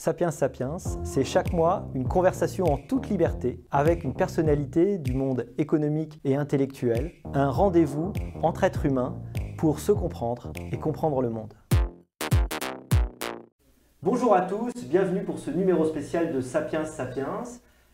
Sapiens Sapiens, c'est chaque mois une conversation en toute liberté avec une personnalité du monde économique et intellectuel, un rendez-vous entre êtres humains pour se comprendre et comprendre le monde. Bonjour à tous, bienvenue pour ce numéro spécial de Sapiens Sapiens.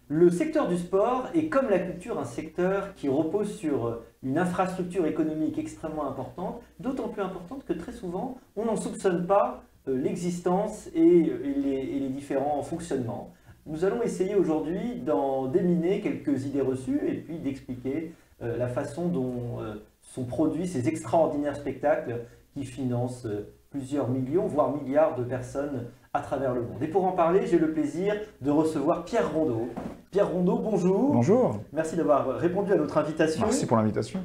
Le secteur du sport est comme la culture un secteur qui repose sur une infrastructure économique extrêmement importante, d'autant plus importante que très souvent on n'en soupçonne pas l'existence et, les, différents fonctionnements. Nous allons essayer aujourd'hui d'en déminer quelques idées reçues et puis d'expliquer euh, la façon dont euh, sont produits ces extraordinaires spectacles qui financent plusieurs millions, voire milliards de personnes à travers le monde. Et pour en parler, j'ai le plaisir de recevoir Pierre Rondeau. Pierre Rondeau, bonjour. Bonjour. Merci d'avoir répondu à notre invitation. Merci pour l'invitation.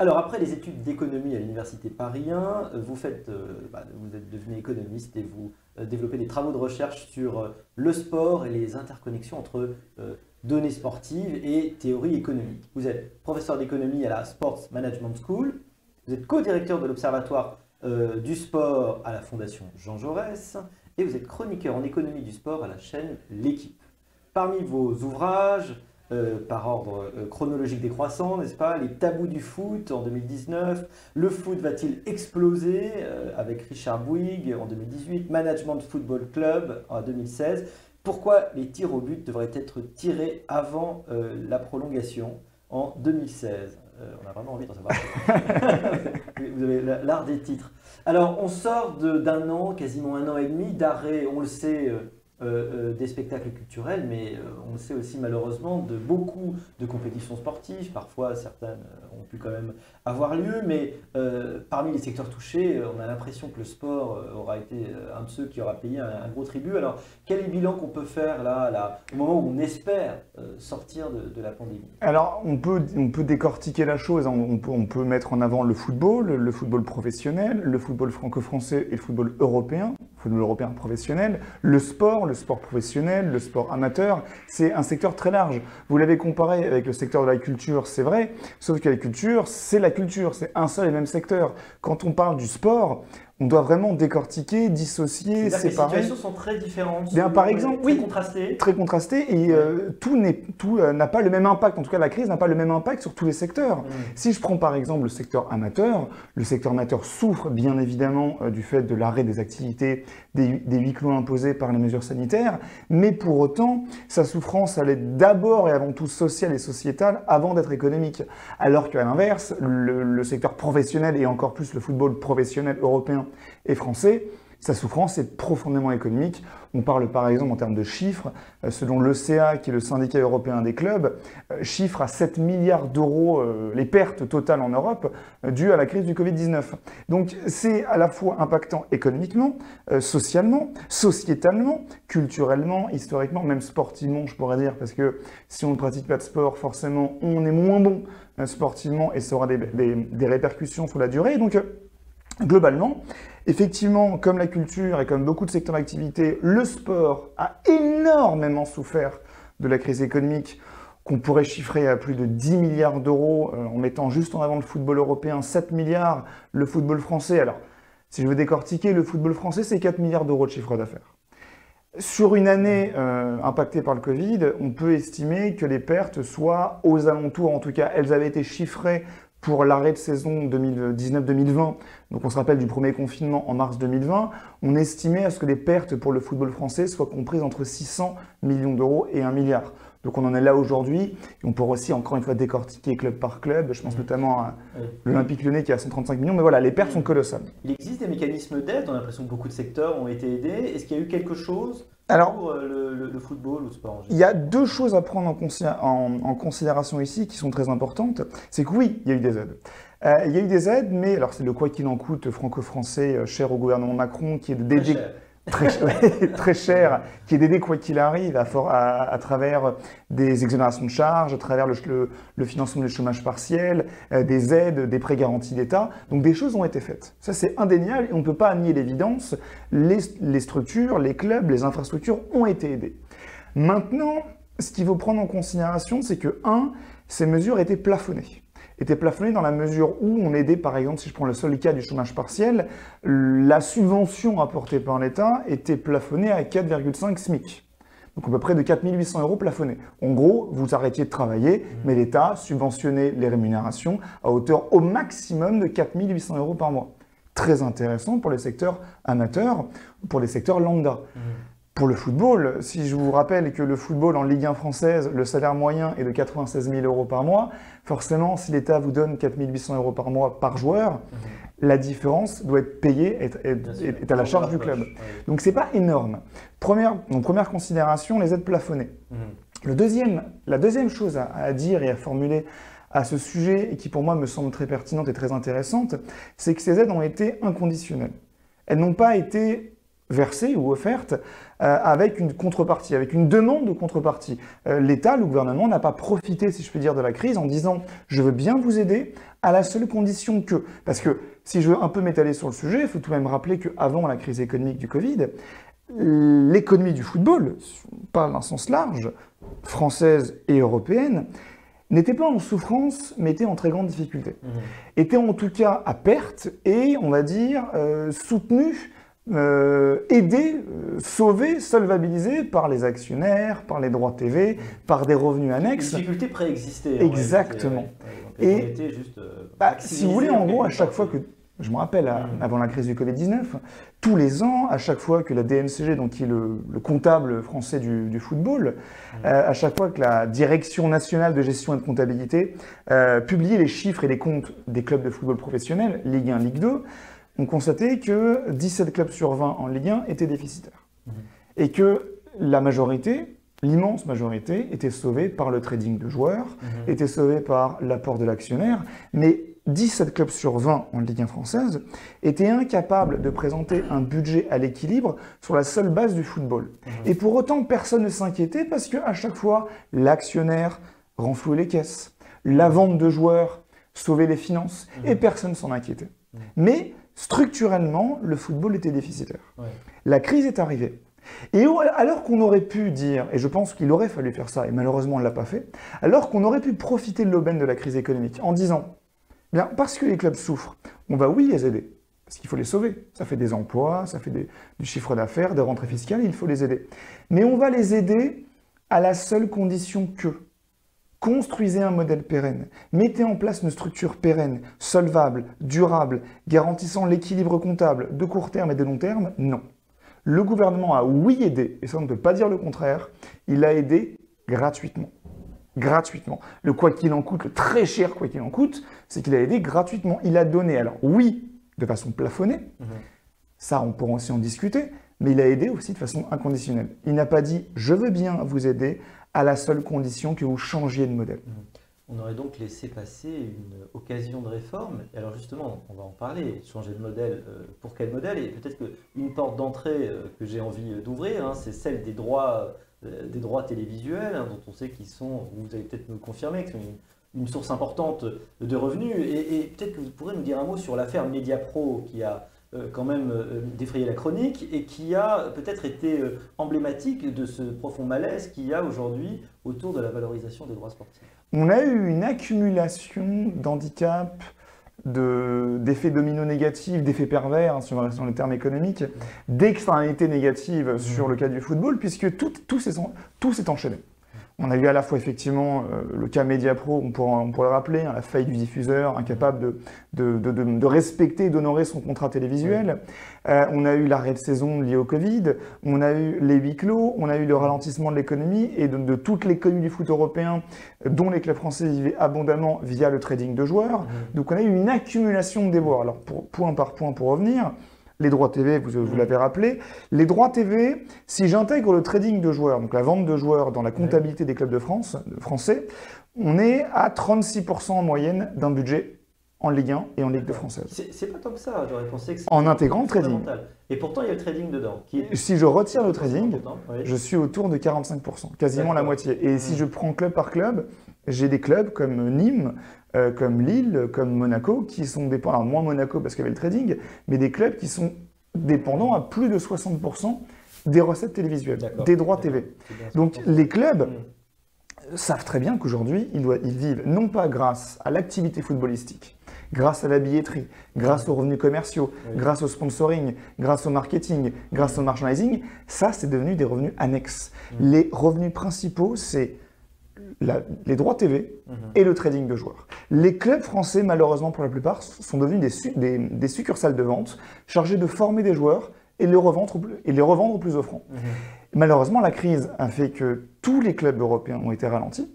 Alors après les études d'économie à l'université Paris 1, euh, euh, bah, vous êtes devenu économiste et vous euh, développez des travaux de recherche sur le sport et les interconnexions entre données sportives et théorie économique. Vous êtes professeur d'économie à la Sports Management School, vous êtes co-directeur de l'Observatoire du sport à la Fondation Jean Jaurès et vous êtes chroniqueur en économie du sport à la chaîne L'équipe. Parmi vos ouvrages, euh, par ordre euh, chronologique décroissant, n'est-ce pas Les tabous du foot en 2019, le foot va-t-il exploser euh, avec Richard Bouygues en 2018, Management Football Club en 2016. Pourquoi les tirs au but devraient être tirés avant la prolongation en 2016 On a vraiment envie d'en savoir. Vous avez l'art des titres. Alors, on sort d'un an, quasiment un an et demi d'arrêt, on le sait euh, euh, des spectacles culturels, mais euh, on sait aussi malheureusement de beaucoup de compétitions sportives. Parfois, certaines ont pu quand même avoir lieu, mais parmi les secteurs touchés, on a l'impression que le sport aura été un de ceux qui aura payé un, gros tribut. Alors, quel est le bilan qu'on peut faire là, au moment où on espère sortir de, la pandémie? Alors, on peut, on peut décortiquer la chose. On peut, on peut mettre en avant le football, le football professionnel, le football franco-français et le football européen football européen professionnel, le sport, le sport professionnel, le sport amateur, c'est un secteur très large. Vous l'avez comparé avec le secteur de la culture, c'est vrai, sauf que la culture, c'est la culture, c'est un seul et même secteur. Quand on parle du sport, on doit vraiment décortiquer, dissocier, séparer. Les situations sont très différentes. Bien, par exemple, très contrastées. Très contrastées et euh, tout tout euh, n'a pas le même impact. En tout cas, la crise n'a pas le même impact sur tous les secteurs. Si je prends par exemple le secteur amateur, le secteur amateur souffre bien évidemment euh, du fait de l'arrêt des activités, des, des huis clos imposés par les mesures sanitaires, mais pour autant, sa souffrance elle est d'abord et avant tout sociale et sociétale avant d'être économique. Alors qu'à l'inverse, le, le secteur professionnel et encore plus le football professionnel européen et français, sa souffrance est profondément économique. On parle par exemple en termes de chiffres, euh, selon l'ECA, qui est le syndicat européen des clubs, euh, chiffre à 7 milliards d'euros euh, les pertes totales en Europe dues à la crise du Covid-19. Donc c'est à la fois impactant économiquement, socialement, sociétalement, culturellement, historiquement, même sportivement, je pourrais dire, parce que si on ne pratique pas de sport, forcément, on est moins bon sportivement et ça aura des, des répercussions sur la durée. Donc Globalement, effectivement, comme la culture et comme beaucoup de secteurs d'activité, le sport a énormément souffert de la crise économique qu'on pourrait chiffrer à plus de 10 milliards d'euros euh, en mettant juste en avant le football européen, 7 milliards, le football français. Alors, si je veux décortiquer, le football français, c'est 4 milliards d'euros de chiffre d'affaires. Sur une année euh, impactée par le Covid, on peut estimer que les pertes soient aux alentours, en tout cas, elles avaient été chiffrées pour l'arrêt de saison 2019-2020, donc on se rappelle du premier confinement en mars 2020, on estimait à ce que les pertes pour le football français soient comprises entre 600 millions d'euros et 1 milliard. Donc on en est là aujourd'hui. On pourrait aussi encore une fois décortiquer club par club. Je pense mmh. notamment à l'Olympique lyonnais qui a 135 millions. Mais voilà, les pertes sont colossales. Il existe des mécanismes d'aide. On a l'impression que beaucoup de secteurs ont été aidés. Est-ce qu'il y a eu quelque chose alors, pour euh, le, football ou le sport Il y a deux choses à prendre en, considération ici qui sont très importantes. C'est que oui, il y a eu des aides. Euh, il y a eu des aides, mais alors c'est le quoi qu'il en coûte franco-français euh, cher au gouvernement Macron qui est de dédié très, cher, qui est d'aider quoi qu'il arrive à, travers des exonérations de charges, à travers le, financement du chômage partiel, euh, des aides, des prêts garantis d'État. Donc des choses ont été faites. Ça c'est indéniable et on ne peut pas nier l'évidence. Les, les structures, les clubs, les infrastructures ont été aidés. Maintenant, ce qu'il faut prendre en considération, c'est que, un, ces mesures étaient plafonnées. Était plafonné dans la mesure où on aidait, par exemple, si je prends le seul cas du chômage partiel, la subvention apportée par l'État était plafonnée à 4,5 SMIC. Donc à peu près de 4800 euros plafonnés. En gros, vous arrêtiez de travailler, mmh. mais l'État subventionnait les rémunérations à hauteur au maximum de 4800 euros par mois. Très intéressant pour les secteurs amateurs, pour les secteurs lambda. Mmh. Pour le football, si je vous rappelle que le football en Ligue 1 française, le salaire moyen est de 96 000 euros par mois, forcément, si l'État vous donne 4 800 euros par mois par joueur, mmh la différence doit être payée, est, à la charge du club. Donc c'est pas énorme. Première, donc, première considération, les aides plafonnées. Mhm. Le deuxième, la deuxième chose à, dire et à formuler à ce sujet, et qui pour moi me semble très pertinente et très intéressante, c'est que ces aides ont été inconditionnelles. Elles n'ont pas été versées ou offertes avec une contrepartie, avec une demande de contrepartie. Euh, L'État, le gouvernement n'a pas profité, si je puis dire, de la crise en disant je veux bien vous aider à la seule condition que, parce que si je veux un peu m'étaler sur le sujet, il faut tout de même rappeler qu'avant la crise économique du Covid, l'économie du football, on parle d'un sens large, française et européenne, n'était pas en souffrance, mais était en très grande difficulté. Mmh. Était en tout cas à perte et, on va dire, euh, soutenue euh, aidé, euh, sauvé, solvabilisé par les actionnaires, par les droits TV, par des revenus annexes. Les difficultés préexistaient. Exactement. et juste, euh, bah, si vous voulez, en gros, à chaque fois que je me rappelle, mm. avant la crise du Covid-19, tous les ans, à chaque fois que la DNCG, donc qui est le, comptable français du, football, mm. à chaque fois que la Direction nationale de gestion et de comptabilité publiait les chiffres et les comptes des clubs de football professionnels, Ligue 1, Ligue 2, on constatait que 17 clubs sur 20 en Ligue 1 étaient déficitaires. Mhm. Et que la majorité, l'immense majorité, était sauvée par le trading de joueurs, mhm. était sauvée par l'apport de l'actionnaire, mais 17 clubs sur 20 en Ligue 1 française étaient incapables de présenter un budget à l'équilibre sur la seule base du football. Mhm. Et pour autant, personne ne s'inquiétait parce qu'à chaque fois, l'actionnaire renflouait les caisses, la vente de joueurs sauvait les finances, et personne s'en inquiétait. Mais structurellement, le football était déficitaire. La crise est arrivée. Et alors qu'on aurait pu dire, et je pense qu'il aurait fallu faire ça, et malheureusement on ne l'a pas fait, alors qu'on aurait pu profiter de l'aubaine de la crise économique en disant, bien, parce que les clubs souffrent, on va oui les aider, parce qu'il faut les sauver. Ça fait des emplois, ça fait du chiffre d'affaires, des rentrées fiscales, il faut les aider. Mais on va les aider à la seule condition que Construisez un modèle pérenne. Mettez en place une structure pérenne, solvable, durable, garantissant l'équilibre comptable de court terme et de long terme? Non. Le gouvernement a oui aidé, et ça on ne peut pas dire le contraire, il a aidé gratuitement. Gratuitement. Le quoi qu'il en coûte, le très cher quoi qu'il en coûte, c'est qu'il a aidé gratuitement. Il a donné, alors oui, de façon plafonnée, mhm. ça on pourra aussi en discuter, mais il a aidé aussi de façon inconditionnelle. Il n'a pas dit je veux bien vous aider à la seule condition que vous changiez de modèle. Mmh. On aurait donc laissé passer une occasion de réforme. Alors justement, on va en parler, changer de modèle, euh, pour quel modèle? Et peut-être qu'une porte d'entrée euh, que j'ai envie d'ouvrir, hein, c'est celle des droits, euh, des droits télévisuels, hein, dont on sait qu'ils sont, vous allez peut-être me confirmer, que sont une, source importante de revenus. Et, et peut-être que vous pourrez nous dire un mot sur l'affaire Mediapro qui a euh, quand même euh, défrayé la chronique et qui a peut-être été euh, emblématique de ce profond malaise qu'il y a aujourd'hui autour de la valorisation des droits sportifs. On a eu une accumulation d'handicaps, d'effets dominos négatifs, d'effets pervers, hein, si on reste dans les termes économiques, d'externalités négatives sur le cas du football, puisque tout, tout s'est enchaîné. On a eu à la fois effectivement euh, le cas Mediapro, on pourrait, on pourrait le rappeler, hein, la faille du diffuseur, incapable de, de, de, respecter et d'honorer son contrat télévisuel. Euh, on a eu l'arrêt de saison lié au Covid, on a eu les huis clos, on a eu le ralentissement de l'économie et de, toute l'économie du foot européen dont les clubs français vivaient abondamment via le trading de joueurs. Donc on a eu une accumulation de déboires. Alors pour, point par point pour revenir, les droits TV, vous, vous l'avez rappelé. Les droits TV, si j'intègre le trading de joueurs, donc la vente de joueurs dans la comptabilité des clubs de France, français, on est à 36% en moyenne d'un budget en Ligue 1 et en Ligue 2 française. C'est pas tant que ça, j'aurais pensé que En intégrant le trading. Et pourtant, il y a le trading dedans. Si je retire le trading, je suis autour de 45%, quasiment la moitié. Et si mmh. je prends club par club, j'ai des clubs comme Nîmes, euh, comme Lille, comme Monaco, qui sont dépendants, alors moins Monaco parce qu'il y avait le trading, mais des clubs qui sont dépendants à plus de 60% des recettes télévisuelles, des droits TV. Donc les clubs, savent très bien qu'aujourd'hui, ils, ils vivent non pas grâce à l'activité footballistique, grâce à la billetterie, grâce aux revenus commerciaux, grâce au sponsoring, grâce au marketing, grâce au merchandising, ça c'est devenu des revenus annexes. Mm. Les revenus principaux, c'est les droits TV mm-hmm. et le trading de joueurs. Les clubs français, malheureusement pour la plupart, sont devenus des, succursales de vente chargées de former des joueurs et, les revendre, et les revendre au plus offrant. Mm-hmm. Malheureusement, la crise a fait que tous les clubs européens ont été ralentis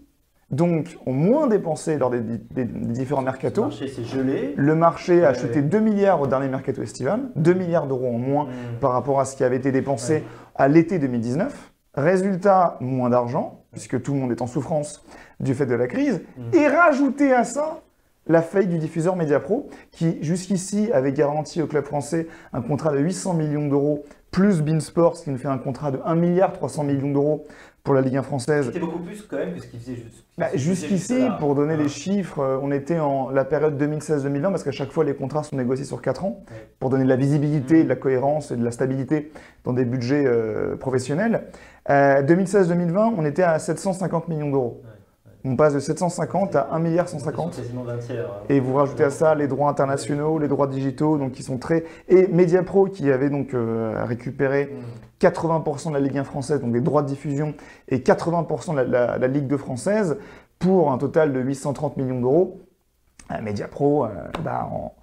donc ont moins dépensé lors des, différents mercatos. Le marché s'est gelé. Le marché a acheté 2 milliards au dernier mercato estival, 2 milliards d'euros en moins mmh. par rapport à ce qui avait été dépensé à l'été 2019. Résultat, moins d'argent, puisque tout le monde est en souffrance du fait de la crise. Mmh. Et rajouter à ça la faillite du diffuseur Mediapro, qui jusqu'ici avait garanti au club français un contrat de 800 millions d'euros, plus Beansports, qui nous fait un contrat de 1 milliard 300 millions d'euros pour la Ligue 1 française. C'était beaucoup plus quand même que ce qu'il faisait bah, Jusqu'ici, pour donner les chiffres, euh, on était en la période 2016-2020 parce qu'à chaque fois les contrats sont négociés sur 4 ans pour donner de la visibilité, mmh. de la cohérence et de la stabilité dans des budgets euh, professionnels. 2016-2020, euh, on était à 750 millions d'euros. On passe de 750 à 1 milliard 150. Hein. Et vous rajoutez à ça les droits internationaux, les droits digitaux, donc qui sont très. Et Mediapro qui avait donc euh, récupéré 80% de la Ligue 1 française, donc des droits de diffusion, et 80% de la, Ligue 2 française, pour un total de 830 millions d'euros. Euh, Mediapro, euh, bah, en,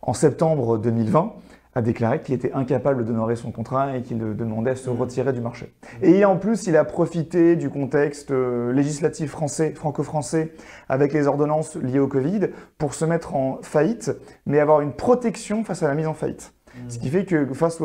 en septembre 2020 a déclaré qu'il était incapable d'honorer son contrat et qu'il demandait à se mm. retirer du marché. Et en plus, il a profité du contexte euh, législatif français, franco-français, avec les ordonnances liées au Covid, pour se mettre en faillite, mais avoir une protection face à la mise en faillite. Mm. Ce qui fait que face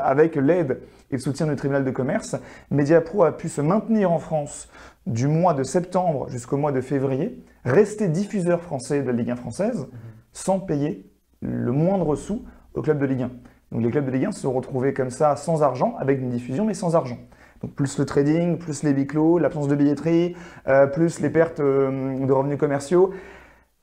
avec l'aide et le soutien du tribunal de commerce, Mediapro a pu se maintenir en France du mois de septembre jusqu'au mois de février, rester diffuseur français de la Ligue 1 française, mm-hmm. sans payer le moindre sou au club de Ligue 1. Donc les clubs de Ligue 1 se sont retrouvés comme ça sans argent, avec une diffusion mais sans argent. Donc plus le trading, plus les biclos, l'absence de billetterie, euh, plus les pertes euh, de revenus commerciaux.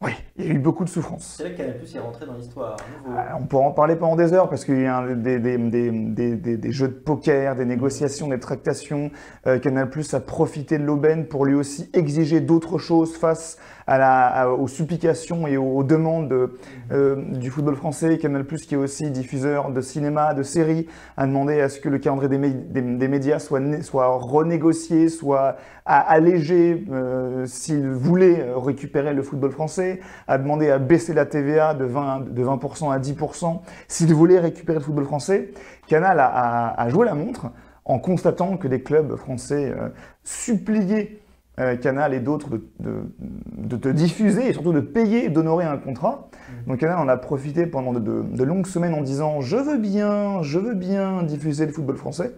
Oui, il y a eu beaucoup de souffrance. C'est vrai que Canal Plus est rentré dans l'histoire. Ah, on pourra en parler pendant des heures parce qu'il y a des, des, des, des, jeux de poker, des négociations, des tractations. Euh, Canal Plus a profité de l'aubaine pour lui aussi exiger d'autres choses face à la, aux supplications et aux, demandes euh, du football français. Canal Plus, qui est aussi diffuseur de cinéma, de séries, a demandé à ce que le calendrier des, des, médias soit, soit renégocié, soit allégé euh, s'il voulait récupérer le football français, a demandé à baisser la TVA de 20%, de 20 à 10% s'il voulait récupérer le football français. Canal a, joué la montre en constatant que des clubs français euh, suppliaient euh, Canal et d'autres de, de, te diffuser et surtout de payer et d'honorer un contrat. Mmh. Donc Canal en a profité pendant de, longues semaines en disant je veux bien, je veux bien diffuser le football français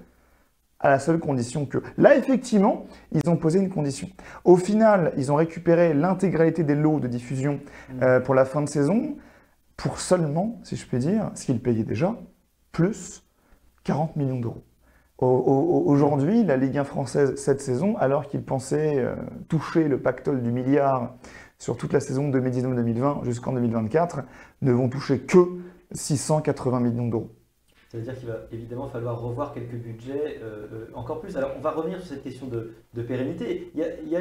à la seule condition que. Là, effectivement, ils ont posé une condition. Au final, ils ont récupéré l'intégralité des lots de diffusion mmh. euh, pour la fin de saison pour seulement, si je puis dire, ce qu'ils payaient déjà, plus 40 millions d'euros. Aujourd'hui, la Ligue 1 française cette saison, alors qu'ils pensaient euh, toucher le pactole du milliard sur toute la saison 2019-2020 jusqu'en 2024, ne vont toucher que 680 millions d'euros. Ça veut dire qu'il va évidemment falloir revoir quelques budgets euh, euh, encore plus. Alors, on va revenir sur cette question de, pérennité. Il y a,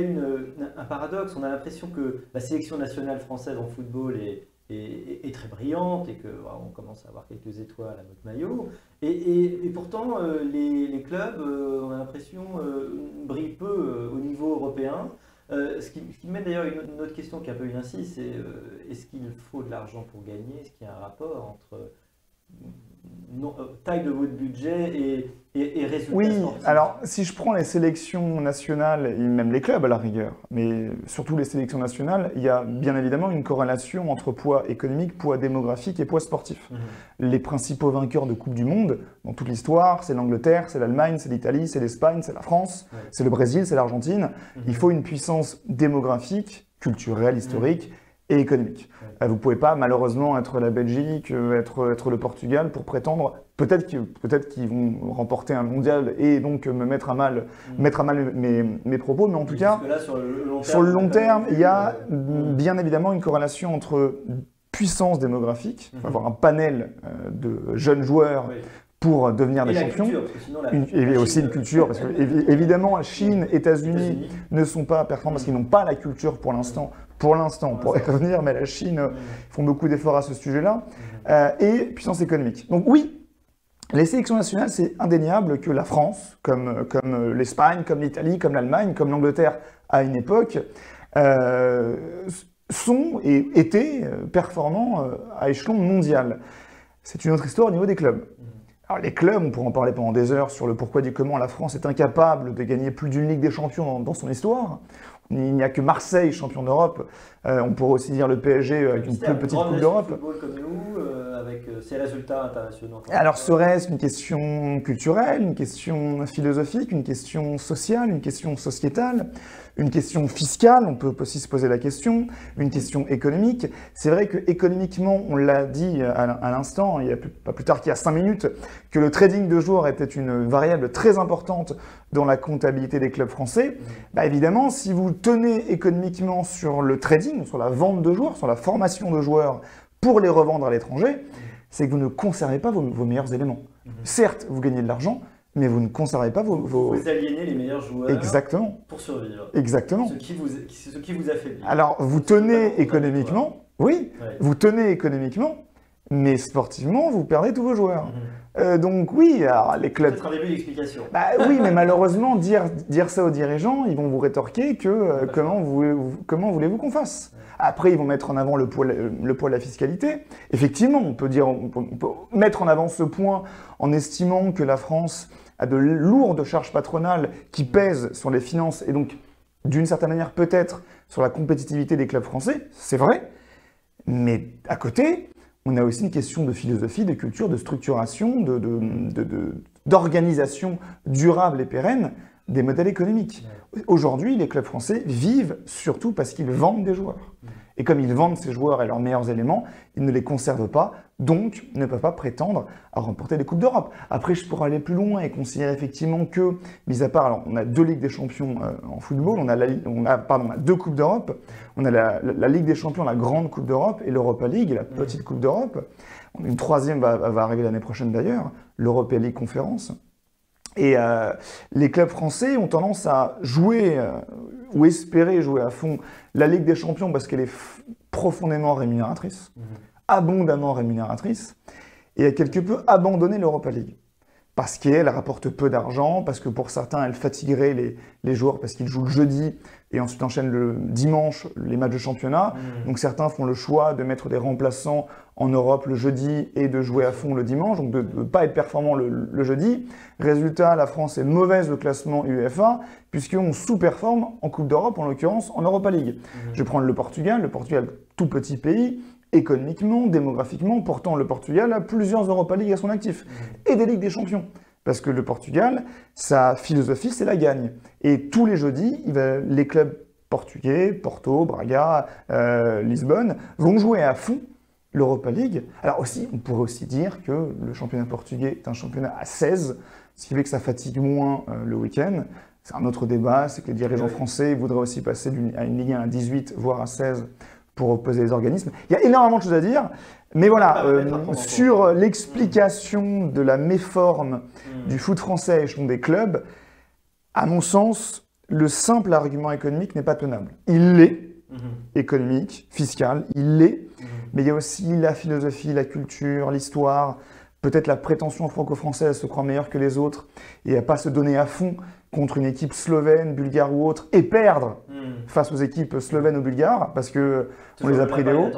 un paradoxe. On a l'impression que la sélection nationale française en football est, est, très brillante et qu'on commence à avoir quelques étoiles à notre maillot. Et, pourtant, euh, les, clubs, euh, on a l'impression, euh, brillent peu au niveau européen. ce qui, ce met d'ailleurs une, autre question qui est un peu une c'est est-ce qu'il faut de l'argent pour gagner? Est-ce qu'il y a un rapport entre taille de votre budget et, et, Oui, alors si je prends les sélections nationales et même les clubs à la rigueur, mais surtout les sélections nationales, il y a bien évidemment une corrélation entre poids économique, poids démographique et poids sportif. Mhm. Les principaux vainqueurs de Coupe du Monde dans toute l'histoire, c'est l'Angleterre, c'est l'Allemagne, c'est l'Italie, c'est l'Espagne, c'est la France, c'est le Brésil, c'est l'Argentine. Mhm. Il faut une puissance démographique, culturelle, historique. Mhm et économique. Euh, vous ne pouvez pas malheureusement être la Belgique, euh, être, être le Portugal pour prétendre, peut-être qu'ils peut qu'ils vont remporter un mondial et donc me mettre à mal, mm. mettre à mal mes, mes, propos, mais en tout cas, sur le long terme, il y a bien évidemment une corrélation entre puissance démographique, mm-hmm. avoir un panel euh, de jeunes joueurs pour devenir Et des champions. culture, la- Une- et aussi Chine, une culture, parce que évi- évidemment, Chine, États-Unis États-Unis. ne sont pas performants parce qu'ils n'ont pas la culture pour l'instant. Pour l'instant, on pourrait revenir, mais la Chine font beaucoup d'efforts à ce sujet-là. Euh, et puissance économique. Donc oui, les sélections nationales, c'est indéniable que la France, comme, comme l'Espagne, comme l'Italie, comme l'Allemagne, comme l'Angleterre à une époque, euh, sont et étaient euh, performants à échelon mondial. C'est une autre histoire au niveau des clubs. Alors les clubs, on pourrait en parler pendant des heures sur le pourquoi du comment la France est incapable de gagner plus d'une Ligue des Champions dans, dans son histoire. Il n'y a que Marseille, champion d'Europe. Euh, on pourrait aussi dire le PSG avec une plus petite Coupe d'Europe. football comme nous, euh, avec euh, ses résultats internationaux. Alors serait-ce une question culturelle, une question philosophique, une question sociale, une question sociétale, une question fiscale, on peut aussi se poser la question, une question économique C'est vrai que économiquement, on l'a dit à à l'instant, il y a plus- pas plus tard qu'il y a cinq minutes, que le trading de joueurs était une variable très importante dans la comptabilité des clubs français. Bah évidemment, si vous tenez économiquement sur le trading, sur la vente de joueurs, sur la formation de joueurs pour les revendre à l'étranger, c'est que vous ne conservez pas vos, vos meilleurs éléments. Mhm. Certes, vous gagnez de l'argent, mais vous ne conservez pas vos... vos- Vous aliénez les meilleurs joueurs Exactement, pour survivre. exactement. Ce qui vous, ce qui vous affaiblit. Alors, vous C'est tenez économiquement, oui, Ouais. vous tenez économiquement, mais sportivement, vous perdez tous vos joueurs. Mhm. Euh, donc oui, alors, les clubs Peut-être un début d'explication. Bah oui, mais malheureusement, dire, dire ça aux dirigeants, ils vont vous rétorquer que euh, comment, vous, comment voulez-vous qu'on fasse? Après, ils vont mettre en avant le poids, le poids de la fiscalité. Effectivement, on peut, dire, on peut, on peut mettre en avant ce point en estimant que la France a de lourdes charges patronales qui pèsent sur les finances et donc, d'une certaine manière, peut-être sur la compétitivité des clubs français. C'est vrai. Mais à côté, on a aussi une question de philosophie, de culture, de structuration, de, de- de- de- d'organisation durable et pérenne des modèles économiques. Aujourd'hui, les clubs français vivent surtout parce qu'ils vendent des joueurs. Et comme ils vendent ces joueurs et leurs meilleurs éléments, ils ne les conservent pas, donc ne peuvent pas prétendre à remporter des Coupes d'Europe. Après, je pourrais aller plus loin et considérer effectivement que, mis à part, alors, on a deux Ligues des Champions euh, en football, on a, pardon, deux Coupes d'Europe, on a la Ligue des Champions, la grande Coupe d'Europe, et l'Europa League, la petite Coupe d'Europe. Une troisième va, va arriver l'année prochaine d'ailleurs, l'Europa League Conférence. Et euh, les clubs français ont tendance à jouer euh, ou espérer jouer à fond la Ligue des Champions parce qu'elle est profondément rémunératrice, Mhm. abondamment rémunératrice, et à quelque peu abandonner l'Europa League. Parce qu'elle rapporte peu d'argent, parce que pour certains, elle fatiguerait les, les joueurs parce qu'ils jouent le jeudi et ensuite enchaînent le dimanche les matchs de championnat. Mhm. Donc certains font le choix de mettre des remplaçants en Europe le jeudi et de jouer à fond le dimanche, donc de ne pas être performant le, le jeudi. Résultat, la France est mauvaise au classement UEFA, puisqu'on sous-performe en Coupe d'Europe, en l'occurrence en Europa League. Mhm. Je vais prendre le Portugal, le Portugal, tout petit pays, économiquement, démographiquement, pourtant le Portugal a plusieurs Europa League à son actif, et des Ligues des Champions. Parce que le Portugal, sa philosophie, c'est la gagne. Et tous les jeudis, les clubs portugais, Porto, Braga, euh, Lisbonne, vont jouer à fond l'Europa League. Alors aussi, on pourrait aussi dire que le championnat portugais est un championnat à 16, ce qui fait que ça fatigue moins euh, le week-end. C'est un autre débat, c'est que les dirigeants français voudraient aussi passer à une Ligue 1 à 18, voire à 16, pour opposer les organismes. Il y a énormément de choses à dire, mais voilà, Ah, euh, sur l'explication de la méforme Mhm. du foot français à échelon des clubs, à mon sens, le simple argument économique n'est pas tenable. Il l'est, Mhm. économique, fiscal, il l'est, Mhm. mais il y a aussi la philosophie, la culture, l'histoire, peut-être la prétention franco-française à se croire meilleure que les autres et à pas se donner à fond contre une équipe slovène, bulgare ou autre et perdre Mhm. face aux équipes slovènes ou bulgares parce que on les a pris des hauts.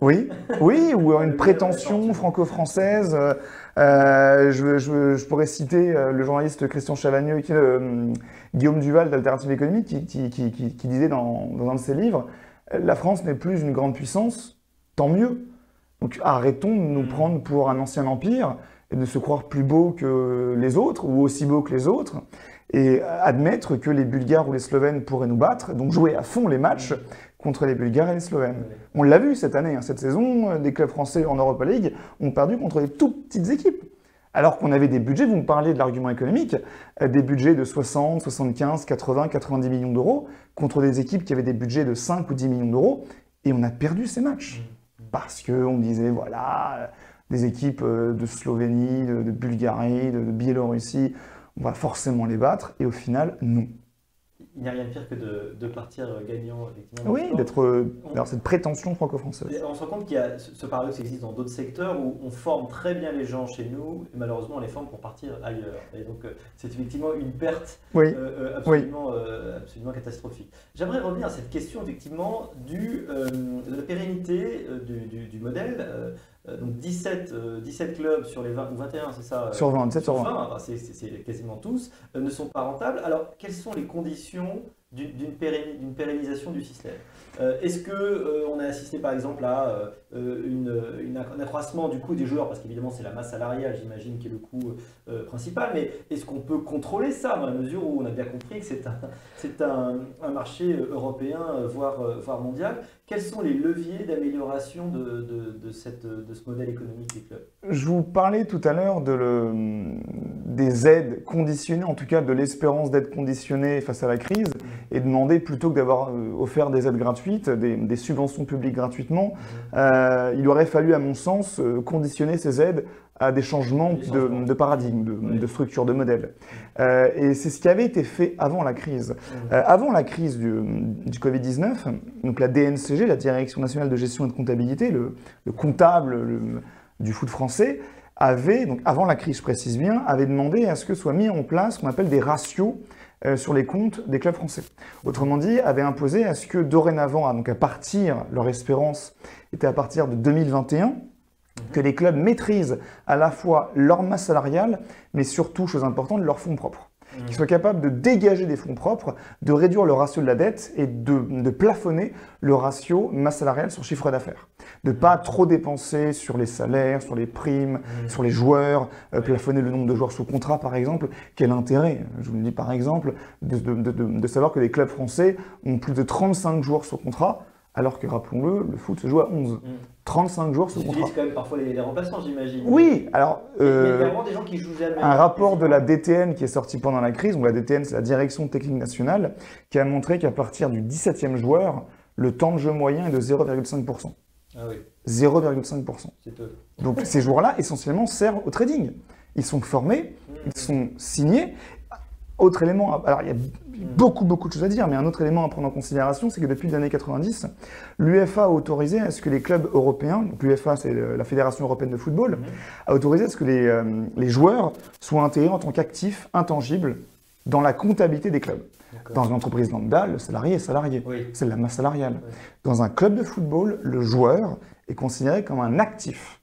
oui, oui, ou une prétention franco-française. euh, euh, je, je- je pourrais citer euh, le journaliste Christian Chavagneux, qui, euh, Guillaume Duval d'Alternative économique, qui, qui- qui- qui- qui disait dans, dans un de ses livres La France n'est plus une grande puissance, tant mieux. Donc arrêtons de nous Mm. prendre pour un ancien empire et de se croire plus beau que les autres ou aussi beau que les autres et admettre que les Bulgares ou les Slovènes pourraient nous battre, donc jouer à fond les matchs contre les Bulgares et les Slovènes. On l'a vu cette année, hein, cette saison, euh, des clubs français en Europa League ont perdu contre des tout petites équipes. Alors qu'on avait des budgets, vous me parlez de l'argument économique, euh, des budgets de 60, 75, 80, 90 millions d'euros contre des équipes qui avaient des budgets de 5 ou 10 millions d'euros et on a perdu ces matchs. Parce qu'on disait, voilà, des équipes de Slovénie, de, Bulgarie, de Biélorussie, on va forcément les battre. Et au final, non il n'y a rien de pire que de, partir gagnant. Effectivement, oui, d'être euh, cette prétention franco-française. On se rend compte qu'il y a ce paradoxe existe dans d'autres secteurs où on forme très bien les gens chez nous et malheureusement on les forme pour partir ailleurs. Et donc euh, c'est effectivement une perte euh, absolument, absolument, catastrophique. J'aimerais revenir à cette question effectivement du, de la pérennité du, du modèle. Euh, donc 17, 17 euh, clubs sur les 20 ou 21, c'est ça euh, Sur 20, 17 sur 20. c'est quasiment tous, ne sont pas rentables. Alors, quelles sont les conditions d'une pérennisation du système? Est-ce que euh, on a assisté par exemple à euh, une, un accroissement du coût des joueurs parce qu'évidemment c'est la masse salariale j'imagine qui est le coût principal. Mais est-ce qu'on peut contrôler ça dans la mesure où on a bien compris que c'est un, c'est un, un, marché européen voire, voire mondial? Quels sont les leviers d'amélioration de, de, cette, de ce modèle économique des clubs? Je vous parlais tout à l'heure de le, des aides conditionnées, en tout cas de l'espérance d'être conditionnées face à la crise et demander plutôt que d'avoir euh, offert des aides gratuites, des, subventions publiques gratuitement, euh, il aurait fallu, à mon sens, euh, conditionner ces aides à des changements, De, paradigme, de, structure, de modèle. et c'est ce qui avait été fait avant la crise. avant la crise du, Covid-19, donc la DNCG, la Direction nationale de gestion et de comptabilité, le, comptable du foot français, avait, donc avant la crise je précise bien, avait demandé à ce que soit mis en place ce qu'on appelle des ratios euh, sur les comptes des clubs français. Autrement dit, avait imposé à ce que dorénavant, donc à partir, leur espérance était à partir de 2021, que les clubs maîtrisent à la fois leur masse salariale, mais surtout, chose importante, leurs fonds propres. Qu'ils soient capables de dégager des fonds propres, de réduire le ratio de la dette et de plafonner le ratio masse salariale sur chiffre d'affaires de pas trop dépenser sur les salaires, sur les primes, mmh. sur les joueurs, euh, plafonner le nombre de joueurs sous contrat par exemple. Quel intérêt, je vous le dis par exemple, de, savoir que les clubs français ont plus de 35 joueurs sous contrat, alors que rappelons-le, le foot se joue à 11. 35 mmh. joueurs sous contrat. quand même parfois les, remplaçants, j'imagine. Oui, alors. il y a euh, vraiment des gens qui jouent jamais. Un rapport de la DTN qui est sorti pendant la crise, donc la DTN, c'est la Direction Technique Nationale, qui a montré qu'à partir du 17e joueur, le temps de jeu moyen est de 0,5%. Ah 0,5%. Donc ces joueurs-là, essentiellement, servent au trading. Ils sont formés, ils sont signés. Autre élément, alors il y a beaucoup, beaucoup de choses à dire, mais un autre élément à prendre en considération, c'est que depuis les années 90, l'UFA a autorisé à ce que les clubs européens, donc l'UFA c'est la Fédération européenne de football, a autorisé à ce que les, euh, les joueurs soient intégrés en tant qu'actifs intangibles dans la comptabilité des clubs. Dans une entreprise lambda, le salarié est salarié. C'est la masse salariale. Dans un club de football, le joueur est considéré comme un actif.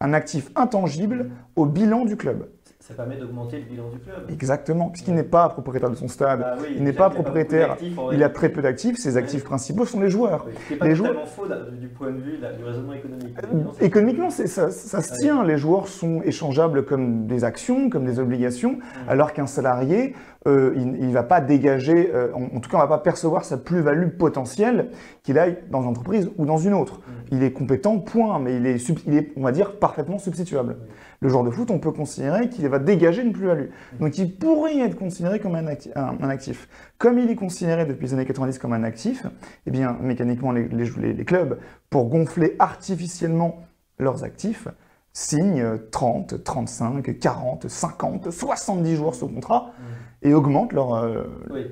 Un actif intangible au bilan du club ça permet d'augmenter le bilan du club. Exactement, puisqu'il n'est pas propriétaire de son stade, bah il n'est pas propriétaire, il a très peu d'actifs, ses actifs principaux sont les joueurs. Ce n'est pas les joueurs... faux du point de vue du raisonnement économique. Euh, économiquement, ça, ça se tient, les joueurs sont échangeables comme des actions, comme des obligations, alors qu'un salarié, euh, il ne va pas dégager, euh, en, tout cas on ne va pas percevoir sa plus-value potentielle qu'il aille dans une entreprise ou dans une autre. Il est compétent, point, mais il est, il est on va dire, parfaitement substituable le joueur de foot, on peut considérer qu'il va dégager une plus-value. Donc il pourrait être considéré comme un, actif. Comme il est considéré depuis les années 90 comme un actif, eh bien mécaniquement les, clubs, pour gonfler artificiellement leurs actifs, signent 30, 35, 40, 50, 70 joueurs sous contrat mmh. Et augmentent leur, euh,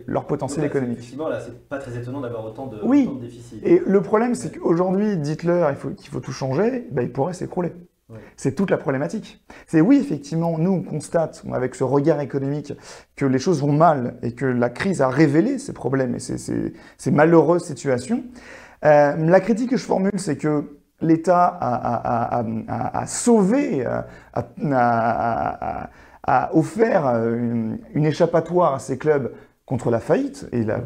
leur potentiel économique. Effectivement, là, c'est pas très étonnant d'avoir autant de, oui. déficits. Et le problème, c'est qu'aujourd'hui, dites-leur qu'il faut, tout changer, ben, il pourrait s'écrouler. C'est toute la problématique. C'est oui, effectivement, nous, on constate, avec ce regard économique, que les choses vont mal et que la crise a révélé ces problèmes et ces, malheureuses situations. Euh, la critique que je formule, c'est que l'État a, sauvé, a, offert une, une, échappatoire à ces clubs contre la faillite, et la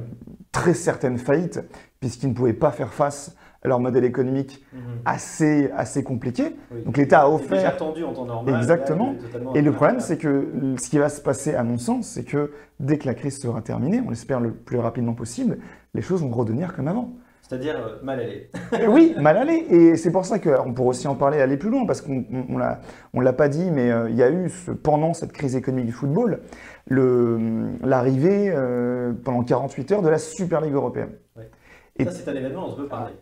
très certaine faillite, puisqu'ils ne pouvaient pas faire face leur modèle économique mhm. assez, assez compliqué. Donc l'État a offert... Déjà attendu en temps normal. Exactement. et le problème, c'est que ce qui va se passer, à mon sens, c'est que dès que la crise sera terminée, on l'espère le plus rapidement possible, les choses vont redevenir comme avant. C'est-à-dire euh, mal aller. oui, mal aller. Et c'est pour ça qu'on pourrait aussi en parler, aller plus loin, parce qu'on ne on, l'a pas dit, mais euh, il y a eu, pendant cette crise économique du football, l'arrivée euh, pendant 48 heures de la Super Ligue européenne. Et ça, c'est un événement, on se peut parler.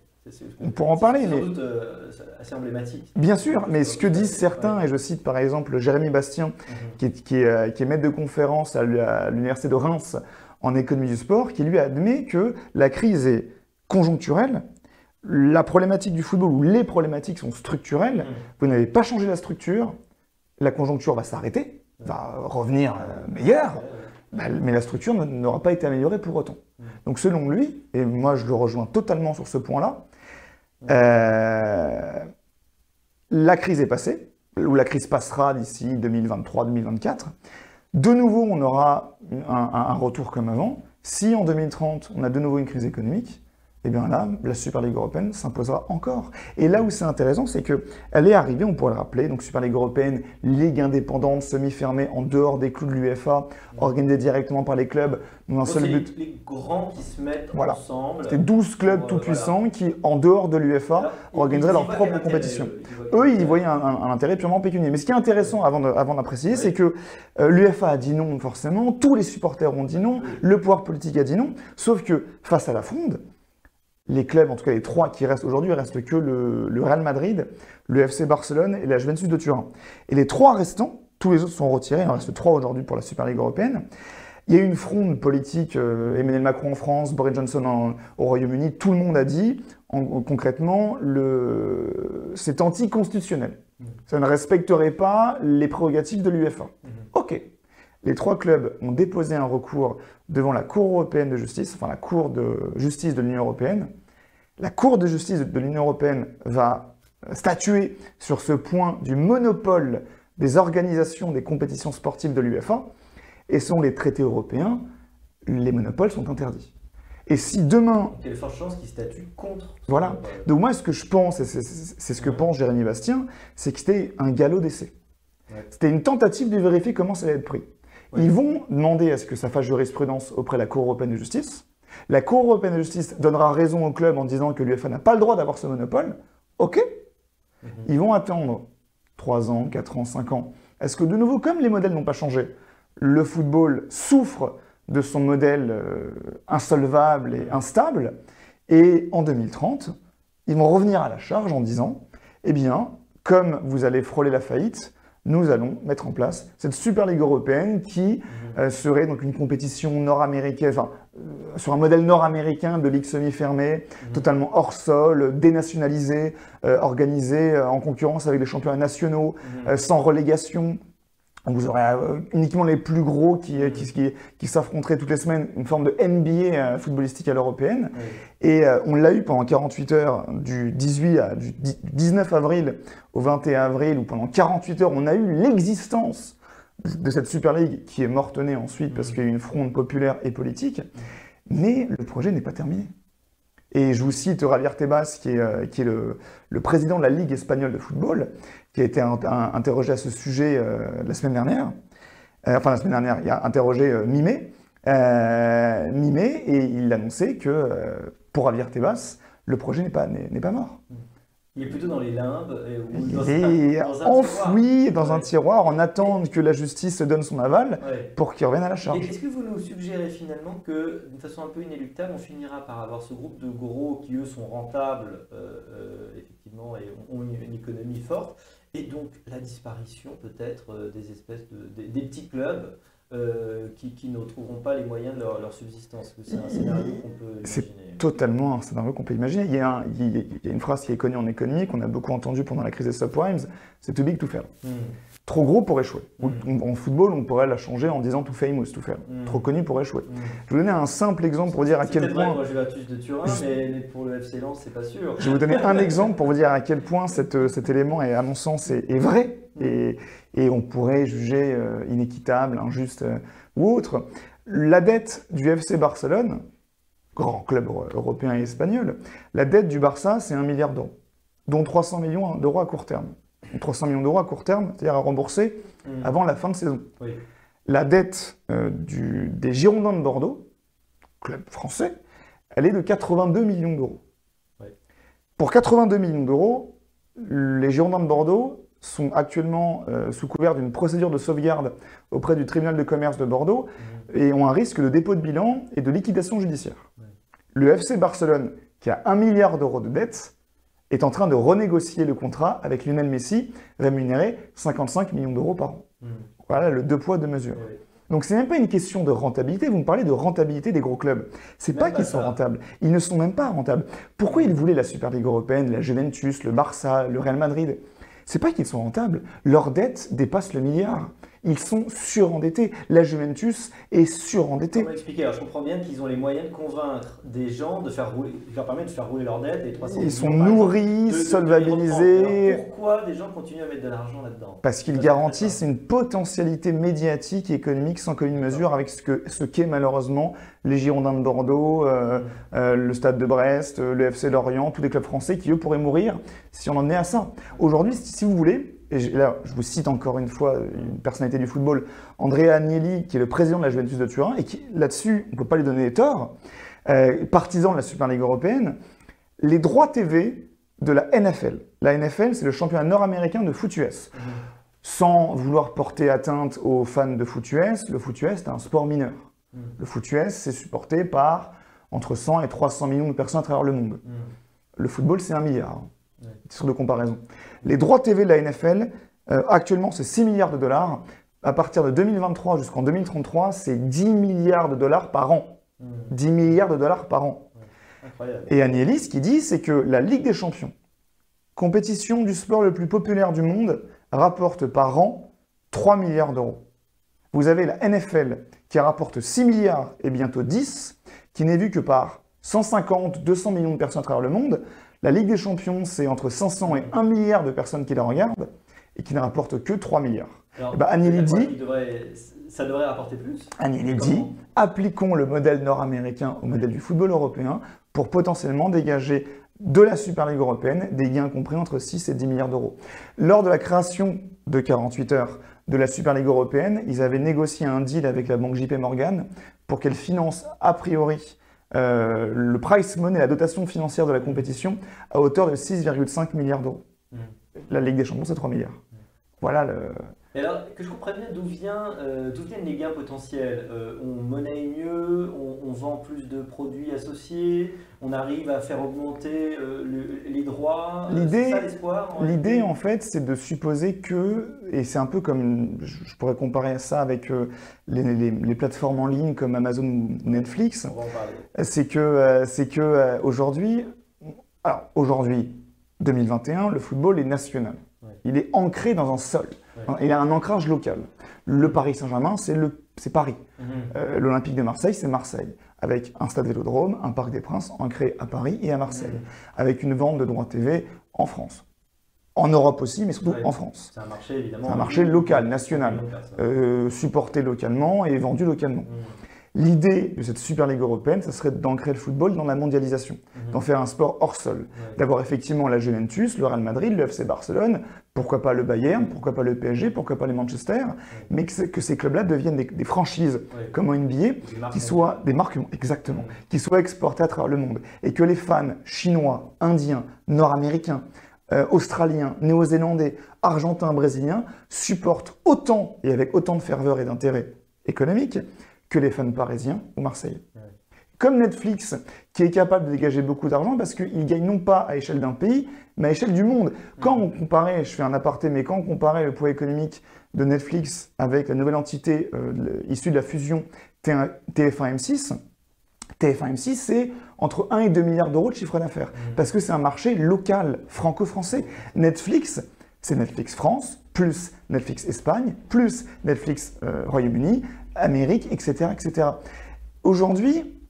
On pourra en parler, mais. Doute euh, assez emblématique. Bien sûr, mais ce que disent certains, et je cite par exemple Jérémy Bastien, mhm. qui, est, qui, est, maître de conférence à l'Université de Reims en économie du sport, qui lui admet que la crise est conjoncturelle, la problématique du football ou les problématiques sont structurelles, mhm. vous n'avez pas changé la structure, la conjoncture va s'arrêter, va revenir euh, meilleure, bah, mais la structure n'aura pas été améliorée pour autant. Mhm. Donc selon lui, et moi je le rejoins totalement sur ce point-là, euh, la crise est passée, ou la crise passera d'ici 2023-2024. De nouveau, on aura un, retour comme avant. Si en 2030, on a de nouveau une crise économique, eh bien là, la Super Ligue européenne s'imposera encore. Et là où c'est intéressant, c'est qu'elle est arrivée, on pourrait le rappeler, donc Super Ligue européenne, ligue indépendante, semi-fermée, en dehors des clous de l'UEFA, organisée directement par les clubs, dans un seul but. Les, grands qui se mettent voilà. ensemble. C'était 12 clubs tout puissants qui, en dehors de l'UEFA, organiseraient leur propre compétition. Eux, ils voyaient un, intérêt purement pécunier. Mais ce qui est intéressant, avant d'apprécier, c'est que euh, l'UEFA a dit non forcément, tous les supporters ont dit non, le pouvoir politique a dit non, sauf que face à la fronde, les clubs, en tout cas les trois qui restent aujourd'hui, il reste que le, Real Madrid, le FC Barcelone et la Juventus de Turin. Et les trois restants, tous les autres sont retirés, il en reste trois aujourd'hui pour la Super Ligue européenne. Il y a eu une fronde politique, euh, Emmanuel Macron en France, Boris Johnson au Royaume-Uni, tout le monde a dit concrètement, c'est anticonstitutionnel. Mmh. Ça ne respecterait pas les prérogatives de l'UEFA. Mmh. Ok. Les trois clubs ont déposé un recours devant la Cour européenne de justice, enfin la Cour de justice de l'Union européenne. La Cour de justice de l'Union européenne va statuer sur ce point du monopole des organisations des compétitions sportives de l'UEFA. Et selon les traités européens, les monopoles sont interdits. Et si demain... Il y a de fortes chances qu'ils statuent contre. Voilà. Donc moi, ce que je pense, et c'est ce que pense Jérémy Bastien, c'est que c'était un galop d'essai. C'était une tentative de vérifier comment ça allait être pris. Ils vont demander à ce que ça fasse jurisprudence auprès de la Cour européenne de justice. La Cour européenne de justice donnera raison au club en disant que l'UEFA n'a pas le droit d'avoir ce monopole. OK. Mhm. Ils vont attendre 3 ans, 4 ans, 5 ans. Est-ce que de nouveau, comme les modèles n'ont pas changé, le football souffre de son modèle euh, insolvable et instable? Et en 2030, ils vont revenir à la charge en disant, eh bien, comme vous allez frôler la faillite, nous allons mettre en place cette Super Ligue européenne qui mhm. euh, serait donc une compétition nord-américaine, enfin, euh, sur un modèle nord-américain de ligue semi-fermée, mhm. totalement hors sol, dénationalisée, euh, organisée en concurrence avec les championnats nationaux, mhm. sans relégation, vous aurez euh, uniquement les plus gros qui, euh, qui, qui, qui s'affronteraient toutes les semaines, une forme de NBA euh, footballistique à l'européenne. Et on l'a eu pendant 48 heures, du 18 à, du 19 avril au 21 avril, où pendant 48 heures, on a eu l'existence de cette Super League qui est mortenée ensuite parce qu'il y a eu une fronde populaire et politique. Mais le projet n'est pas terminé. Et je vous cite Javier Tebas, qui est, est le, président de la Ligue espagnole de football, qui a été interrogé à ce sujet euh, la semaine dernière, euh, enfin la semaine dernière, il a interrogé euh, mi-mai, et il annonçait que pour Javier Tebas, le projet n'est pas, n'est pas mort. Il est plutôt dans les limbes. Et enfoui dans un tiroir en attendant que la justice donne son aval pour qu'il revienne à la charge. Est-ce que vous nous suggérez finalement que, d'une façon un peu inéluctable, on finira par avoir ce groupe de gros qui, eux, sont rentables, effectivement, et ont une économie forte, et donc la disparition peut-être euh, des espèces de des, petits clubs euh, qui, qui, ne trouveront pas les moyens de leur, subsistance. C'est un scénario qu'on peut imaginer. C'est totalement un scénario qu'on peut imaginer. Il y, a il y, a une phrase qui est connue en économie, qu'on a beaucoup entendue pendant la crise des subprimes, c'est too big to fail. Hmm trop gros pour échouer. Mm. En football, on pourrait la changer en disant too famous to fail. Mm. Trop connu pour échouer. Mm. Je vais vous donner un simple exemple pour dire à quel point. Moi, j'ai de Turin, mais pour le FC Lens, c'est pas sûr. Je vais vous donner un exemple pour vous dire à quel point cette, cet élément, est, à mon sens, est, vrai et, et, on pourrait juger euh, inéquitable, injuste euh, ou autre. La dette du FC Barcelone, grand club européen et espagnol, la dette du Barça, c'est un milliard d'euros, dont 300 millions d'euros à court terme. 300 millions d'euros à court terme, c'est-à-dire à rembourser mmh. avant la fin de saison. La dette euh, du, des Girondins de Bordeaux, club français, elle est de 82 millions d'euros. Pour 82 millions d'euros, les Girondins de Bordeaux sont actuellement euh, sous couvert d'une procédure de sauvegarde auprès du tribunal de commerce de Bordeaux mmh. et ont un risque de dépôt de bilan et de liquidation judiciaire. Le FC Barcelone, qui a 1 milliard d'euros de dette, est en train de renégocier le contrat avec Lionel Messi, rémunéré 55 millions d'euros par an. Hmm. Voilà le deux poids, deux mesures. Donc c'est même pas une question de rentabilité. Vous me parlez de rentabilité des gros clubs. C'est pas qu'ils sont rentables. Ils ne sont même pas rentables. Pourquoi ils voulaient la Super Ligue européenne, la Juventus, le Barça, le Real Madrid? C'est pas qu'ils sont rentables. Leur dette dépasse le milliard ils sont surendettés. La Juventus est surendettée. Comment expliquer Alors, je comprends bien qu'ils ont les moyens de convaincre des gens de faire rouler, leur permettre de faire rouler leur dette. Et 300 ils sont nourris, solvabilisés. pourquoi des gens continuent à mettre de l'argent là-dedans Parce qu'ils garantissent une potentialité médiatique et économique sans commune mesure avec ce qu'est ce qu'est malheureusement les Girondins de Bordeaux, euh, mm. euh, le Stade de Brest, euh, le FC Lorient, tous les clubs français qui, eux, pourraient mourir si on en est à ça. Aujourd'hui, si vous voulez, et là, je vous cite encore une fois une personnalité du football, Andrea Agnelli, qui est le président de la Juventus de Turin, et qui, là-dessus, on ne peut pas lui donner des torts, euh, partisan de la Super Ligue européenne, les droits TV de la NFL. La NFL, c'est le championnat nord-américain de foot US. Mmh. Sans vouloir porter atteinte aux fans de foot US, le foot US, c'est un sport mineur. Mmh. Le foot US, c'est supporté par entre 100 et 300 millions de personnes à travers le monde. Mmh. Le football, c'est un milliard. Titre de comparaison. Les droits TV de la NFL, euh, actuellement, c'est 6 milliards de dollars. À partir de 2023 jusqu'en 2033, c'est 10 milliards de dollars par an. 10 hmm. milliards de dollars par an. Et Agnelli, ce qu'il dit, c'est que la Ligue des Champions, compétition du sport le plus populaire du monde, rapporte par an 3 milliards d'euros. Vous avez la NFL qui rapporte 6 milliards et bientôt 10, qui n'est vue que par 150, 200 millions de personnes à travers le monde. La Ligue des Champions, c'est entre 500 et 1 milliard de personnes qui la regardent et qui ne rapporte que 3 milliards. Alors, bah, dit, ça devrait rapporter plus. Agnelli dit, appliquons le modèle nord-américain au modèle du football européen pour potentiellement dégager de la Super Ligue européenne des gains compris entre 6 et 10 milliards d'euros. Lors de la création de 48 heures de la Super Ligue européenne, ils avaient négocié un deal avec la banque JP Morgan pour qu'elle finance a priori euh, le price money, la dotation financière de la compétition, à hauteur de 6,5 milliards d'euros. Mmh. La Ligue des Champions, c'est 3 milliards. Voilà le. Et alors, que je comprenne bien d'où vient, euh, viennent les gains potentiels euh, On monnaie mieux, on, vend plus de produits associés, on arrive à faire augmenter euh, les droits. L'idée, l'idée en fait, c'est de supposer que, et c'est un peu comme, je, pourrais comparer ça avec les, plateformes en ligne comme Amazon ou Netflix. C'est que, c'est que aujourd'hui, alors aujourd'hui, 2021, le football est national. Il est ancré dans un sol. Il a un ancrage local. Le Paris Saint-Germain, c'est Paris. Mhm. Euh, L'Olympique de Marseille, c'est Marseille. Avec un stade vélodrome, un parc des Princes ancré à Paris et à Marseille. Mhm. Avec une vente de droits TV en France. En Europe aussi, mais surtout en France. C'est un marché évidemment. C'est un marché local, national, euh, supporté localement et vendu localement. Mhm. L'idée de cette Super Ligue européenne, ce serait d'ancrer le football dans la mondialisation, d'en faire un sport hors sol, d'avoir effectivement la Juventus, le Real Madrid, le FC Barcelone, pourquoi pas le Bayern, pourquoi pas le PSG, pourquoi pas les Manchester, mais que, ces clubs-là deviennent des, franchises comme en NBA, qui soient des marques, exactement, qui soient exportées à travers le monde, et que les fans chinois, indiens, nord-américains, euh, australiens, néo-zélandais, argentins, brésiliens supportent autant et avec autant de ferveur et d'intérêt économique que les fans parisiens ou marseillais. Comme Netflix, qui est capable de dégager beaucoup d'argent parce qu'il gagne non pas à échelle d'un pays, mais à échelle du monde. Quand on comparait, je fais un aparté, mais quand on comparait le poids économique de Netflix avec la nouvelle entité euh, issue de la fusion TF1-M6, TF1-M6, c'est entre 1 et 2 milliards d'euros de chiffre d'affaires. Mmh. Parce que c'est un marché local, franco-français. Netflix, c'est Netflix France, plus Netflix Espagne, plus Netflix euh, Royaume-Uni, Amérique, etc. etc. Aujourd'hui,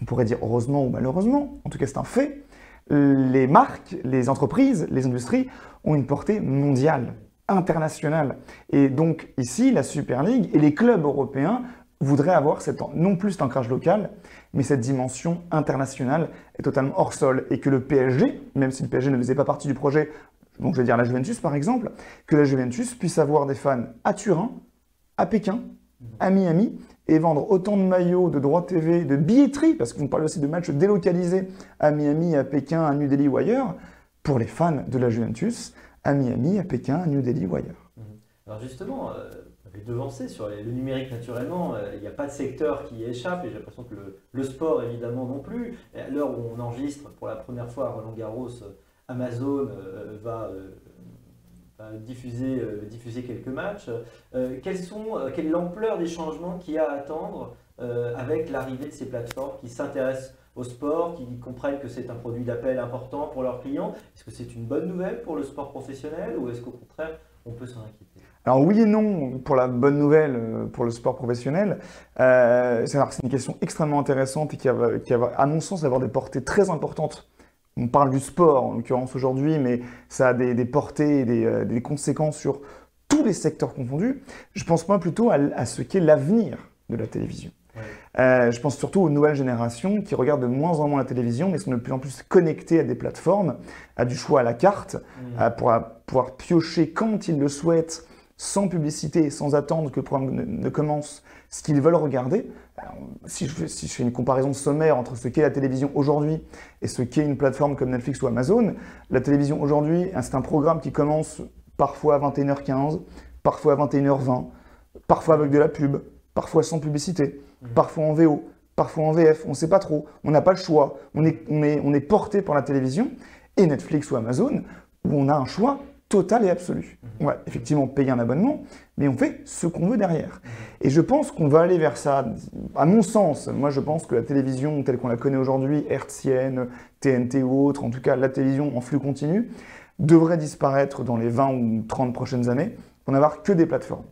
on pourrait dire heureusement ou malheureusement, en tout cas c'est un fait, les marques, les entreprises, les industries ont une portée mondiale, internationale. Et donc ici, la Super League et les clubs européens voudraient avoir cette, non plus cet ancrage local, mais cette dimension internationale est totalement hors sol. Et que le PSG, même si le PSG ne faisait pas partie du projet, donc je vais dire la Juventus par exemple, que la Juventus puisse avoir des fans à Turin, à Pékin, à Miami et vendre autant de maillots, de droits TV, de billetterie, parce qu'on parle aussi de matchs délocalisés à Miami, à Pékin, à New Delhi ou ailleurs, pour les fans de la Juventus, à Miami, à Pékin, à New Delhi ou ailleurs. Mhm. Alors justement, euh, vous avez devancé sur le numérique naturellement, euh, il n'y a pas de secteur qui échappe et j'ai l'impression que le, sport évidemment non plus. Et à l'heure où on enregistre pour la première fois Roland Garros, Amazon va, diffuser, diffuser, quelques matchs. sont, quelle est l'ampleur des changements qu'il y a à attendre avec l'arrivée de ces plateformes qui s'intéressent au sport, qui comprennent que c'est un produit d'appel important pour leurs clients? Est-ce que c'est une bonne nouvelle pour le sport professionnel ou est-ce qu'au contraire, on peut s'en inquiéter? Alors oui et non pour la bonne nouvelle euh, pour le sport professionnel. Euh, c'est une question extrêmement intéressante et qui va, qui à mon sens, avoir des portées très importantes. On parle du sport en l'occurrence aujourd'hui, mais ça a des, portées et des, euh, des, conséquences sur tous les secteurs confondus. Je pense pas plutôt à ce qu'est l'avenir de la télévision. Euh, je pense surtout aux nouvelles générations qui regardent de moins en moins la télévision, mais sont de plus en plus connectées à des plateformes, à du choix à la carte, mmh. pour pouvoir piocher quand ils le souhaitent, sans publicité, sans attendre que le programme ne, commence, ce qu'ils veulent regarder. si, je fais, si, je fais, une comparaison sommaire entre ce qu'est la télévision aujourd'hui et ce qu'est une plateforme comme Netflix ou Amazon, la télévision aujourd'hui, c'est un programme qui commence parfois à 21h15, parfois à 21h20, parfois avec de la pub, parfois sans publicité, mhm. parfois en VO, parfois en VF, on ne sait pas trop, on n'a pas le choix, on est, on, est, on est porté par la télévision, et Netflix ou Amazon, où on a un choix total et absolu. Mhm. On va effectivement payer un abonnement, mais on fait ce qu'on veut derrière. Et je pense qu'on va aller vers ça. À mon sens, moi je pense que la télévision telle qu'on la connaît aujourd'hui, hertzienne, TNT ou autre, en tout cas la télévision en flux continu, devrait disparaître dans les 20 ou 30 prochaines années pour n'avoir que des plateformes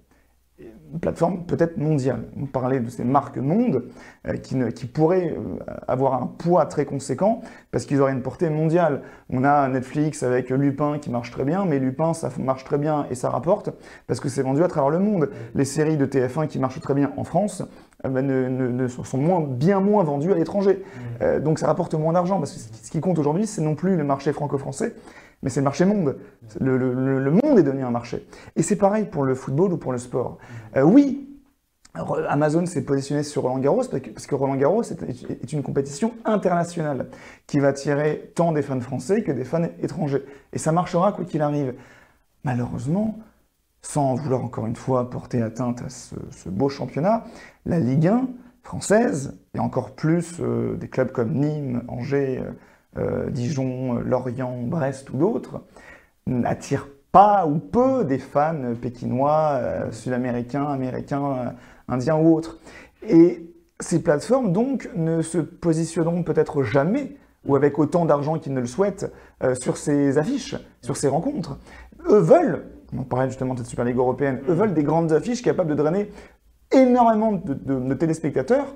une plateforme peut-être mondiale. On parlait de ces marques mondes euh, qui, qui, pourraient euh, avoir un poids très conséquent parce qu'ils auraient une portée mondiale. On a Netflix avec Lupin qui marche très bien, mais Lupin ça marche très bien et ça rapporte parce que c'est vendu à travers le monde. Les séries de TF1 qui marchent très bien en France euh, ben, ne, sont moins, bien moins vendues à l'étranger. Mmh. donc ça rapporte moins d'argent parce que ce qui compte aujourd'hui, c'est non plus le marché franco-français, mais c'est le marché monde. Le, monde est devenu un marché. Et c'est pareil pour le football ou pour le sport. Euh, oui, Amazon s'est positionné sur Roland Garros parce que, Roland Garros est, une compétition internationale qui va attirer tant des fans français que des fans étrangers. Et ça marchera quoi qu'il arrive. Malheureusement, sans vouloir encore une fois porter atteinte à ce, beau championnat, la Ligue 1 française, et encore plus euh, des clubs comme Nîmes, Angers, euh, euh, Dijon, Lorient, Brest ou d'autres, n'attirent pas ou peu des fans pékinois, euh, sud-américains, américains, euh, indiens ou autres. Et ces plateformes, donc, ne se positionneront peut-être jamais, ou avec autant d'argent qu'ils ne le souhaitent, sur ces affiches, sur ces rencontres. Eux veulent, on parlait justement de cette Super Ligue européenne, eux veulent des grandes affiches capables de drainer énormément de téléspectateurs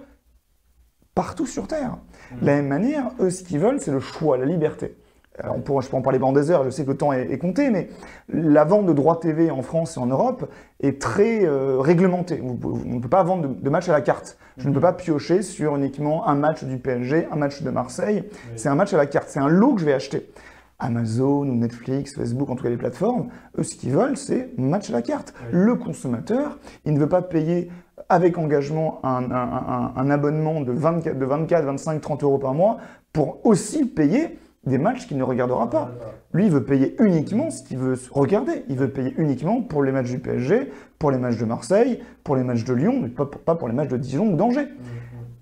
partout sur Terre. De la même manière, eux, ce qu'ils veulent, c'est le choix, la liberté. Alors, on je peux en parler pendant des heures, je sais que le temps est, compté, mais la vente de droits TV en France et en Europe est très euh, réglementée. on ne peut pas vendre de, match à la carte. Je ne peux mhm. pas piocher sur uniquement un match du PSG, un match de Marseille. C'est un match à la carte, c'est un lot que je vais acheter. Amazon ou Netflix, Facebook, en tout cas les plateformes, eux, ce qu'ils veulent, c'est match à la carte. Le consommateur, il ne veut pas payer avec engagement un, abonnement de 24, de 24, 25, 30 euros par mois pour aussi payer des matchs qu'il ne regardera pas. Lui, il veut payer uniquement ce qu'il veut regarder. Il veut payer uniquement pour les matchs du PSG, pour les matchs de Marseille, pour les matchs de Lyon, mais pas pour, pas pour les matchs de Dijon ou d'Angers.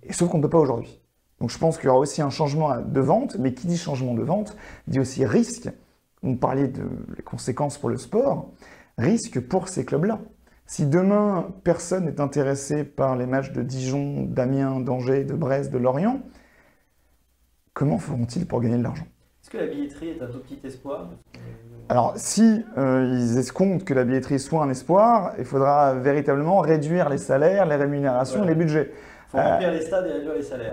Et sauf qu'on ne peut pas aujourd'hui. Donc je pense qu'il y aura aussi un changement de vente, mais qui dit changement de vente dit aussi risque. On parlait de les conséquences pour le sport, risque pour ces clubs-là. Si demain, personne n'est intéressé par les matchs de Dijon, d'Amiens, d'Angers, de Brest, de Lorient, comment feront-ils pour gagner de l'argent? Est-ce que la billetterie est un tout petit espoir? Alors, si euh, ils escomptent que la billetterie soit un espoir, il faudra véritablement réduire les salaires, les rémunérations, les budgets. Remplir les stades et réduire les salaires.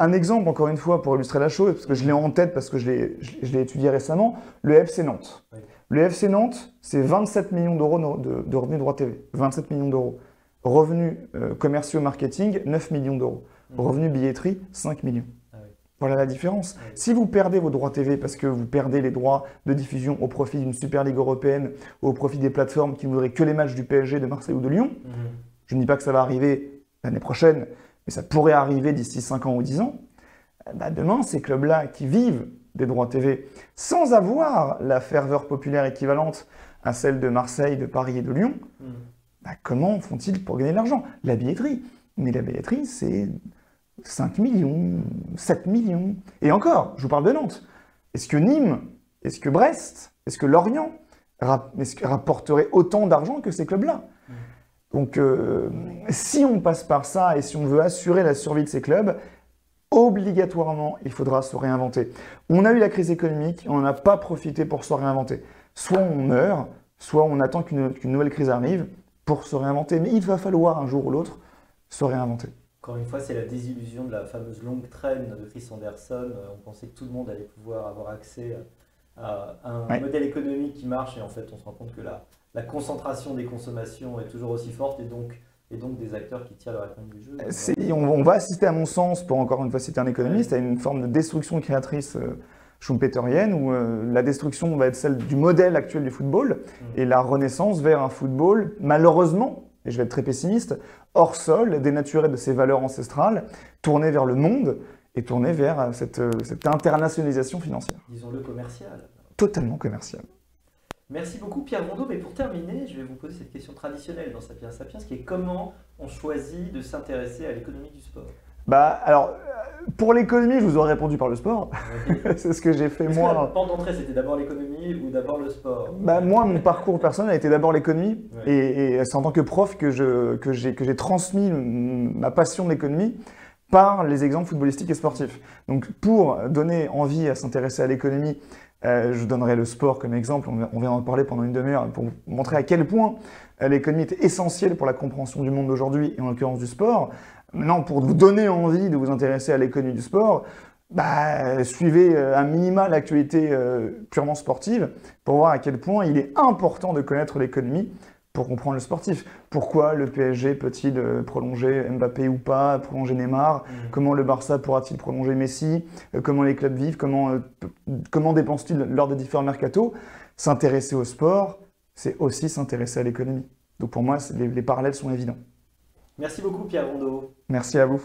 Un, exemple, encore une fois, pour illustrer la chose, parce que je l'ai en tête, parce que je l'ai étudié récemment, le FC Nantes. Le FC Nantes, c'est 27 millions d'euros de, revenus droit TV. 27 millions d'euros. Revenus euh, commerciaux marketing, 9 millions d'euros. Mmh. Revenus billetterie, 5 millions. Ah voilà la différence. Si vous perdez vos droits TV parce que vous perdez les droits de diffusion au profit d'une Super Ligue européenne ou au profit des plateformes qui ne voudraient que les matchs du PSG, de Marseille ou de Lyon, mmh. je ne dis pas que ça va arriver l'année prochaine, mais ça pourrait arriver d'ici 5 ans ou 10 ans, bah demain, ces clubs-là qui vivent des droits TV sans avoir la ferveur populaire équivalente à celle de Marseille, de Paris et de Lyon, Hmm. bah, comment font-ils pour gagner de l'argent? La billetterie. Mais la billetterie, c'est 5 millions, 7 millions. Et encore, je vous parle de Nantes. Est-ce que Nîmes, est-ce que Brest, est-ce que Lorient rap- est-ce que rapporteraient autant d'argent que ces clubs-là? Donc, euh, si on passe par ça et si on veut assurer la survie de ces clubs, obligatoirement, il faudra se réinventer. On a eu la crise économique, on n'a pas profité pour se réinventer. Soit on meurt, soit on attend qu'une nouvelle crise arrive pour se réinventer. Mais il va falloir un jour ou l'autre se réinventer. Encore une fois, c'est la désillusion de la fameuse longue traîne de Chris Anderson. On pensait que tout le monde allait pouvoir avoir accès à un Ouais. modèle économique qui marche et en fait, on se rend compte que la, la concentration des consommations est toujours aussi forte et donc, et donc des acteurs qui tirent leur épingle du jeu. C'est- On, on va assister, à mon sens, pour encore une fois citer un économiste, à une forme de destruction créatrice euh, schumpeterienne où euh, la destruction va être celle du modèle actuel du football et la renaissance vers un football, malheureusement, et je vais être très pessimiste, hors sol, dénaturé de ses valeurs ancestrales, tourné vers le monde et tourné vers euh, cette, euh, cette internationalisation financière, Disons-le commercial. totalement commerciale. Merci beaucoup Pierre Rondeau, mais pour terminer, je vais vous poser cette question traditionnelle dans Sapiens Sapiens, qui est comment on choisit de s'intéresser à l'économie du sport? Bah, alors, euh, pour l'économie, je vous aurais répondu par le sport. C'est ce que j'ai fait moi. la porte d'entrée, c'était d'abord l'économie ou d'abord le sport? Bah, moi, mon parcours personnel a été d'abord l'économie. Ouais. Et, et c'est en tant que prof que je- que j'ai que j'ai transmis ma passion de l'économie par les exemples footballistiques et sportifs. Donc, pour donner envie à s'intéresser à l'économie, euh, je vous donnerai le sport comme exemple. On, vient d'en parler pendant une demi-heure pour vous montrer à quel point euh, l'économie était essentielle pour la compréhension du monde d'aujourd'hui et en l'occurrence du sport. Maintenant, pour vous donner envie de vous intéresser à l'économie du sport, bah, suivez euh, un minima l'actualité euh, purement sportive pour voir à quel point il est important de connaître l'économie pour comprendre le sportif. Pourquoi le PSG peut-il euh, prolonger Mbappé ou pas, prolonger Neymar? Mhm. Comment le Barça pourra-t-il prolonger Messi? Euh, Comment les clubs vivent? Comment, euh, comment dépensent-ils lors des différents mercatos? S'intéresser au sport, c'est aussi s'intéresser à l'économie. Donc pour moi, les parallèles sont évidents. Merci beaucoup Pierre Rondeau. Merci à vous.